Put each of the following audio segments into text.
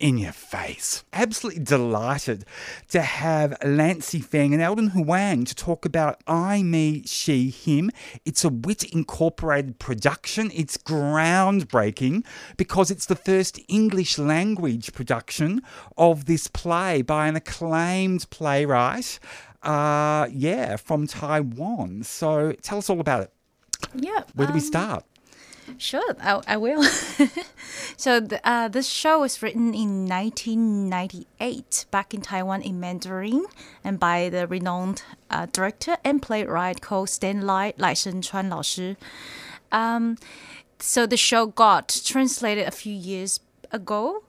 in your face. Absolutely delighted to have Lansy Feng and Eldon Huang to talk about I, Me, She, Him. It's a Wit Incorporated production. It's groundbreaking because it's the first English language production of this play by an acclaimed playwright. Uh, yeah, from Taiwan. So tell us all about it. Yeah. Where do we um, start? Sure, I, I will. so the, uh, this show was written in 1998 back in Taiwan in Mandarin and by the renowned uh, director and playwright called Stan Lai, Lai Shengchuan 老师. Um, so the show got translated a few years ago,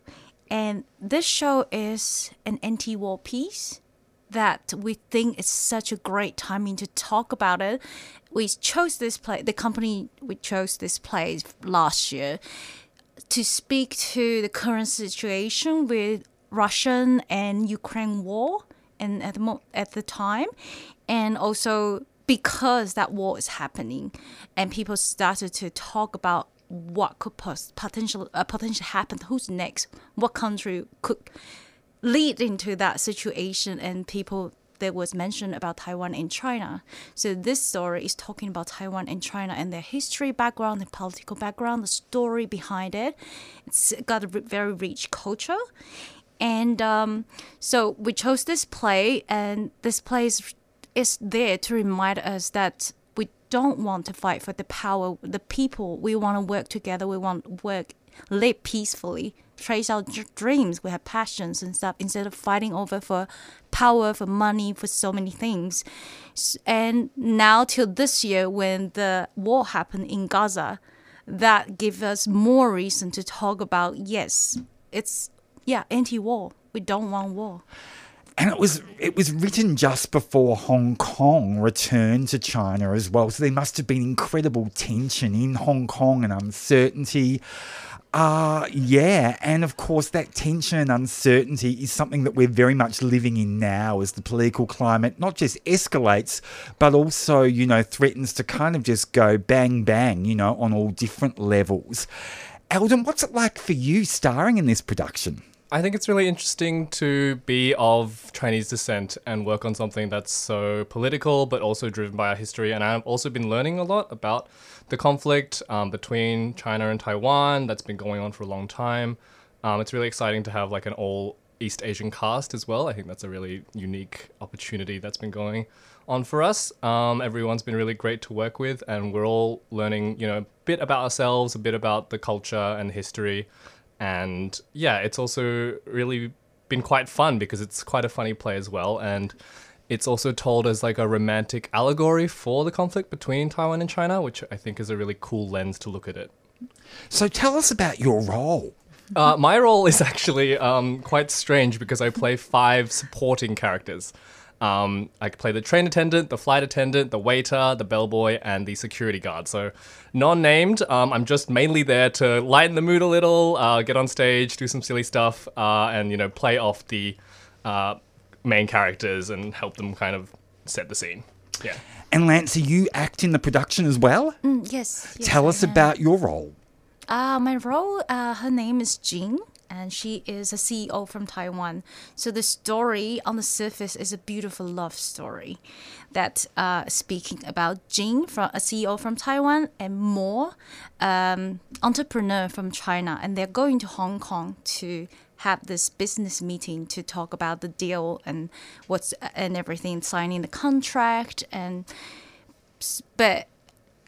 and this show is an anti-war piece that we think it's such a great timing to talk about it. We chose this place, the company we chose this place last year to speak to the current situation with Russian and Ukraine war and at the at the time and also because that war is happening and people started to talk about what could potential uh, potentially happen who's next what country could lead into that situation and people that was mentioned about Taiwan and China. So this story is talking about Taiwan and China and their history background, the political background, the story behind it. It's got a very rich culture. And um, so we chose this play, and this play is, is there to remind us that we don't want to fight for the power, the people. We want to work together. We want to work, live peacefully trace our dreams, we have passions and stuff instead of fighting over for power, for money, for so many things. And now till this year, when the war happened in Gaza, that gave us more reason to talk about yes, it's yeah, anti-war. We don't want war and it was it was written just before Hong Kong returned to China as well. So there must have been incredible tension in Hong Kong and uncertainty. Uh, yeah, and of course, that tension and uncertainty is something that we're very much living in now as the political climate not just escalates, but also, you know, threatens to kind of just go bang, bang, you know, on all different levels. Eldon, what's it like for you starring in this production? I think it's really interesting to be of Chinese descent and work on something that's so political but also driven by our history. And I've also been learning a lot about the conflict um, between China and Taiwan that's been going on for a long time. Um, it's really exciting to have like an all East Asian cast as well. I think that's a really unique opportunity that's been going on for us. Um, everyone's been really great to work with, and we're all learning, you know, a bit about ourselves, a bit about the culture and history. And yeah, it's also really been quite fun because it's quite a funny play as well. And it's also told as like a romantic allegory for the conflict between Taiwan and China, which I think is a really cool lens to look at it. So tell us about your role. Uh, my role is actually um, quite strange because I play five supporting characters. Um, I play the train attendant, the flight attendant, the waiter, the bellboy, and the security guard. So, non named, um, I'm just mainly there to lighten the mood a little, uh, get on stage, do some silly stuff, uh, and, you know, play off the uh, main characters and help them kind of set the scene. Yeah. And Lansy, you act in the production as well? Mm, yes, yes. Tell us about your role. Uh, my role, uh, her name is Jing, and she is a CEO from Taiwan. So the story on the surface is a beautiful love story that uh, speaking about Jing, from a CEO from Taiwan, and more um, entrepreneur from China, and they're going to Hong Kong to have this business meeting to talk about the deal and what's and everything, signing the contract, and but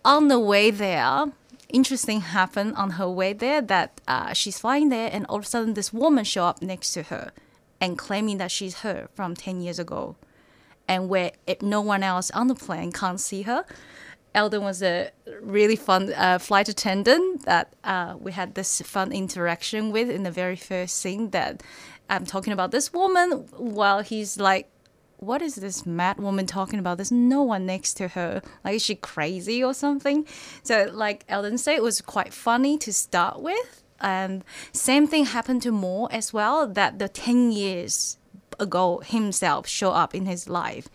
on the way there interesting happened on her way there that uh, she's flying there and all of a sudden this woman show up next to her and claiming that she's her from 10 years ago. And where if no one else on the plane can't see her Eldon was a really fun uh, flight attendant that uh, we had this fun interaction with in the very first scene that I'm talking about this woman while he's like what is this mad woman talking about? There's no one next to her. Like, is she crazy or something? So, like Eldon said, it was quite funny to start with. And same thing happened to Mo as well, that the 10 years ago himself show up in his life.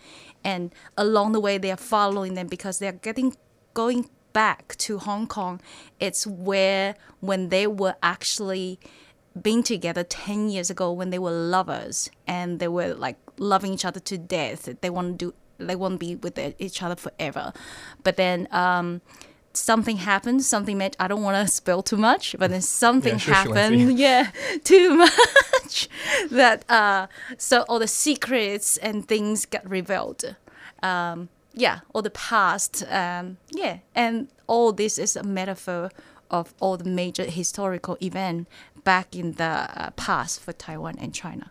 And along the way, they are following them because they're getting going back to Hong Kong. It's where, when they were actually been together 10 years ago when they were lovers and they were like loving each other to death. They want to do they want to be with each other forever. But then um, something happened, something made, I don't want to spill too much, but then something Yeah, sure, happened, yeah, too much that uh, so all the secrets and things got revealed. Um, yeah, all the past, um, yeah, and all this is a metaphor of all the major historical events back in the uh, past for Taiwan and China.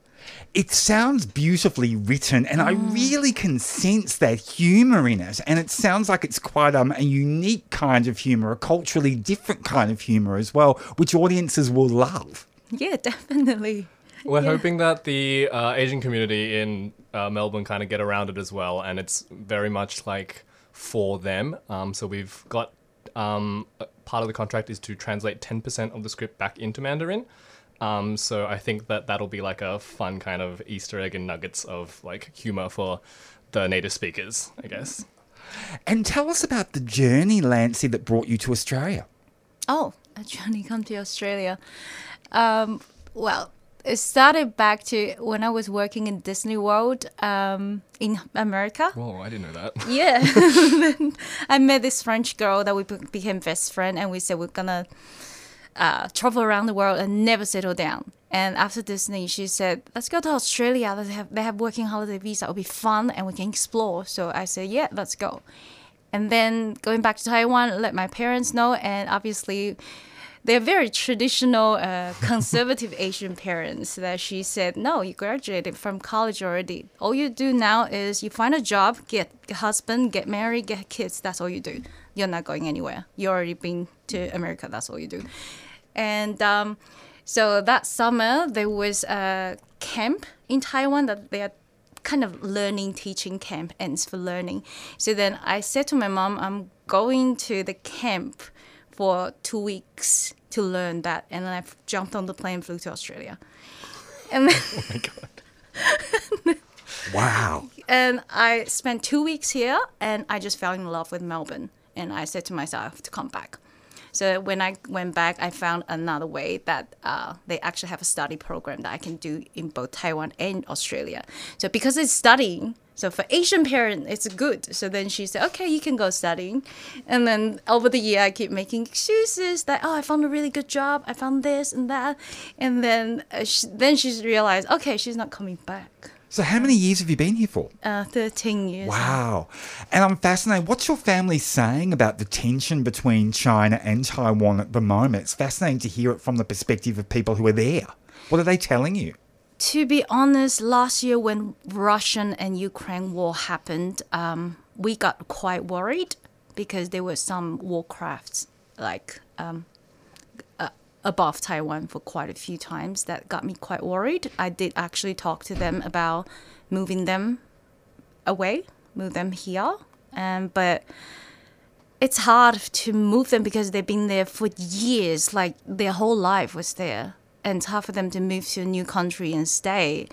It sounds beautifully written, and I really can sense that humour in it. And it sounds like it's quite um, a unique kind of humour, a culturally different kind of humour as well, which audiences will love. Yeah, definitely. We're Yeah. hoping that the uh, Asian community in uh, Melbourne kind of get around it as well, and it's very much like for them. Um, so we've got um, part of the contract is to translate 10% of the script back into Mandarin. Um, so I think that that'll be like a fun kind of Easter egg and nuggets of like humor for the native speakers, I guess. And tell us about the journey, Lansy, that brought you to Australia. Oh, a journey come to Australia. Um, well, it started back to when I was working in Disney World um, in America. Whoa, I didn't know that. Yeah. I met this French girl that we became best friend, and we said we're gonna uh, travel around the world and never settle down. And after Disney, she said, "Let's go to Australia. They have they have working holiday visa. It'll be fun, and we can explore." So I said, "Yeah, let's go." And then going back to Taiwan, let my parents know, and obviously. They're very traditional, uh, conservative Asian parents. That she said, "No, you graduated from college already. All you do now is you find a job, get a husband, get married, get kids. That's all you do. You're not going anywhere. You already been to America. That's all you do." And um, so that summer, there was a camp in Taiwan that they are kind of learning, teaching camp, ends for learning. So then I said to my mom, I'm going to the camp for two weeks to learn that. And then I jumped on the plane, flew to Australia. And then, oh my god. Wow. and I spent two weeks here and I just fell in love with Melbourne. And I said to myself, I have to come back. So when I went back, I found another way that uh, they actually have a study program that I can do in both Taiwan and Australia. So because it's studying, so for Asian parent, it's good. So then she said, okay, you can go studying. And then over the year, I keep making excuses that, oh, I found a really good job. I found this and that. And then, uh, she, then she's realized, okay, she's not coming back. So, how many years have you been here for? Uh, 13 years. Wow. And I'm fascinated. What's your family saying about the tension between China and Taiwan at the moment? It's fascinating to hear it from the perspective of people who are there. What are they telling you? To be honest, last year when Russian and Ukraine war happened, um, we got quite worried because there were some warcrafts like um, uh, above Taiwan for quite a few times. That got me quite worried. I did actually talk to them about moving them away, move them here, um, but it's hard to move them because they've been there for years, like their whole life was there. And tough for them to move to a new country and stay.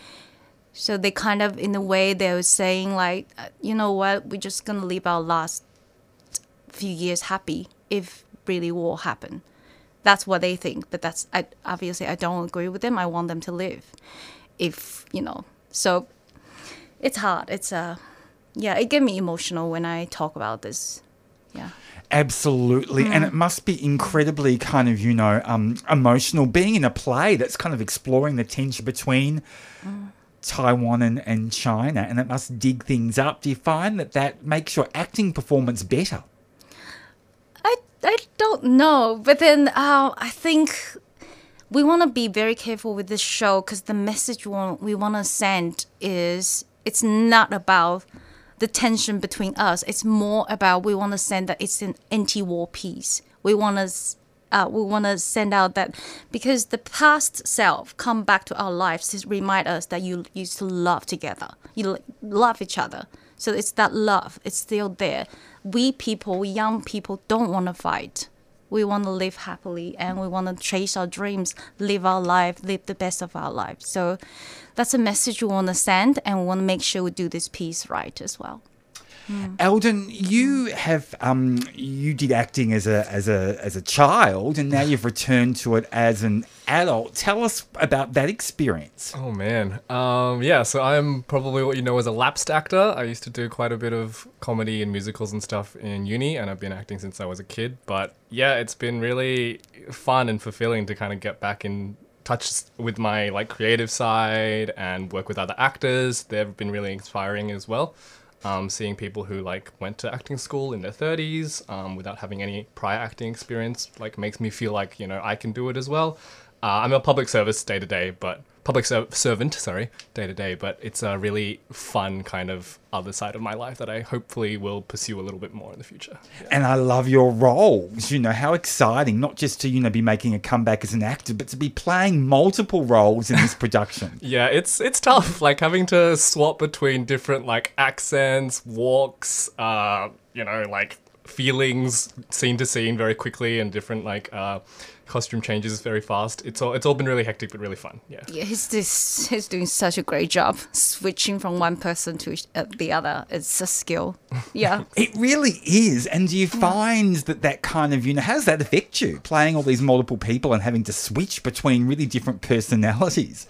So they kind of, in a way, they were saying like, uh, you know what, we're just gonna live our last few years happy if really war happen. That's what they think, but that's I, obviously I don't agree with them. I want them to live, if you know. So it's hard. It's uh, yeah, it get me emotional when I talk about this. Yeah. Absolutely. And it must be incredibly kind of, you know, um, emotional being in a play that's kind of exploring the tension between Taiwan and, and China. And it must dig things up. Do you find that that makes your acting performance better? I I don't know, but then uh, I think we want to be very careful with this show because the message we want, we want to send is it's not about the tension between us. It's more about we want to send that it's an anti-war piece. We want to. Uh, we want to send out that because the past self come back to our lives to remind us that you used to love together you love each other so it's that love it's still there we people young people don't want to fight we want to live happily and we want to chase our dreams live our life live the best of our lives. So that's a message we want to send and we want to make sure we do this piece right as well Eldon, you have um, you did acting as a as a as a child, and now you've returned to it as an adult. Tell us about that experience. Oh man, um, yeah. So I'm probably what you know as a lapsed actor. I used to do quite a bit of comedy and musicals and stuff in uni, and I've been acting since I was a kid. But yeah, it's been really fun and fulfilling to kind of get back in touch with my like creative side and work with other actors. They've been really inspiring as well. Um, seeing people who like went to acting school in their 30s um, without having any prior acting experience like makes me feel like you know I can do it as well. Uh, I'm a public service day to day, but public ser- servant, sorry, day to day, but it's a really fun kind of other side of my life that I hopefully will pursue a little bit more in the future. Yeah. And I love your roles. You know, how exciting, not just to, you know, be making a comeback as an actor, but to be playing multiple roles in this production. yeah, it's it's tough, like having to swap between different like accents, walks, uh, you know, like feelings scene to scene very quickly and different like uh costume changes very fast. It's all it's all been really hectic but really fun. Yeah. Yeah, he's this he's doing such a great job switching from one person to uh, the other. It's a skill. Yeah. it really is. And do you find that that kind of you know how does that affect you playing all these multiple people and having to switch between really different personalities?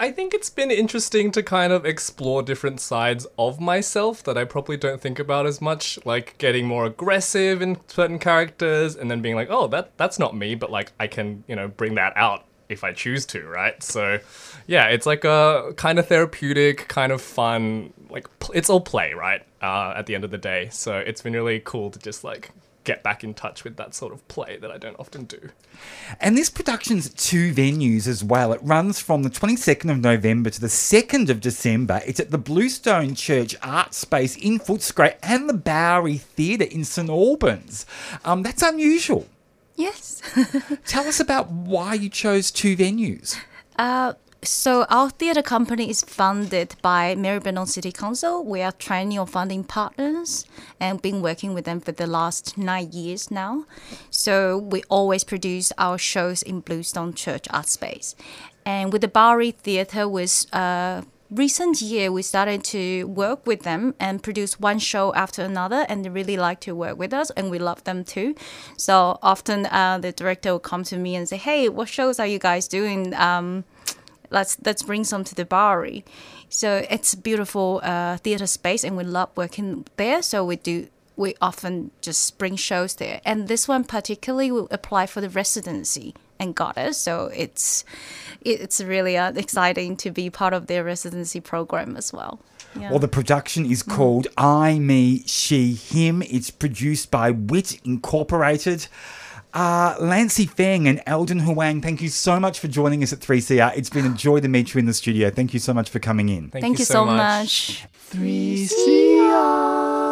I think it's been interesting to kind of explore different sides of myself that I probably don't think about as much, like getting more aggressive in certain characters and then being like, "Oh, that that's not me," but like I can, you know, bring that out if I choose to, right? So, yeah, it's like a kind of therapeutic, kind of fun, like it's all play, right? Uh, at the end of the day, so it's been really cool to just like get back in touch with that sort of play that I don't often do. And this production's at two venues as well. It runs from the 22nd of November to the 2nd of December. It's at the Bluestone Church Art Space in Footscray and the Bowery Theatre in St Albans. Um, that's unusual. Yes. Tell us about why you chose two venues. Uh, so our theatre company is funded by Maribyrnong City Council. We are training triennial funding partners and been working with them for the last nine years now. So we always produce our shows in Bluestone Church Art Space. And with the Bowery Theatre was uh, recent year we started to work with them and produce one show after another and they really like to work with us and we love them too so often uh, the director will come to me and say hey what shows are you guys doing um, let's let's bring some to the Bowery. So it's a beautiful uh, theater space, and we love working there. So we do we often just bring shows there, and this one particularly will apply for the residency and goddess. So it's it's really uh, exciting to be part of their residency program as well. Yeah. Well, the production is called I, Me, She, Him. It's produced by Wit Incorporated. Uh, Lansy Feng and Eldon Huang, thank you so much for joining us at 3CR. It's been a joy to meet you in the studio. Thank you so much for coming in. Thank, thank you, so, so much. much. 3CR.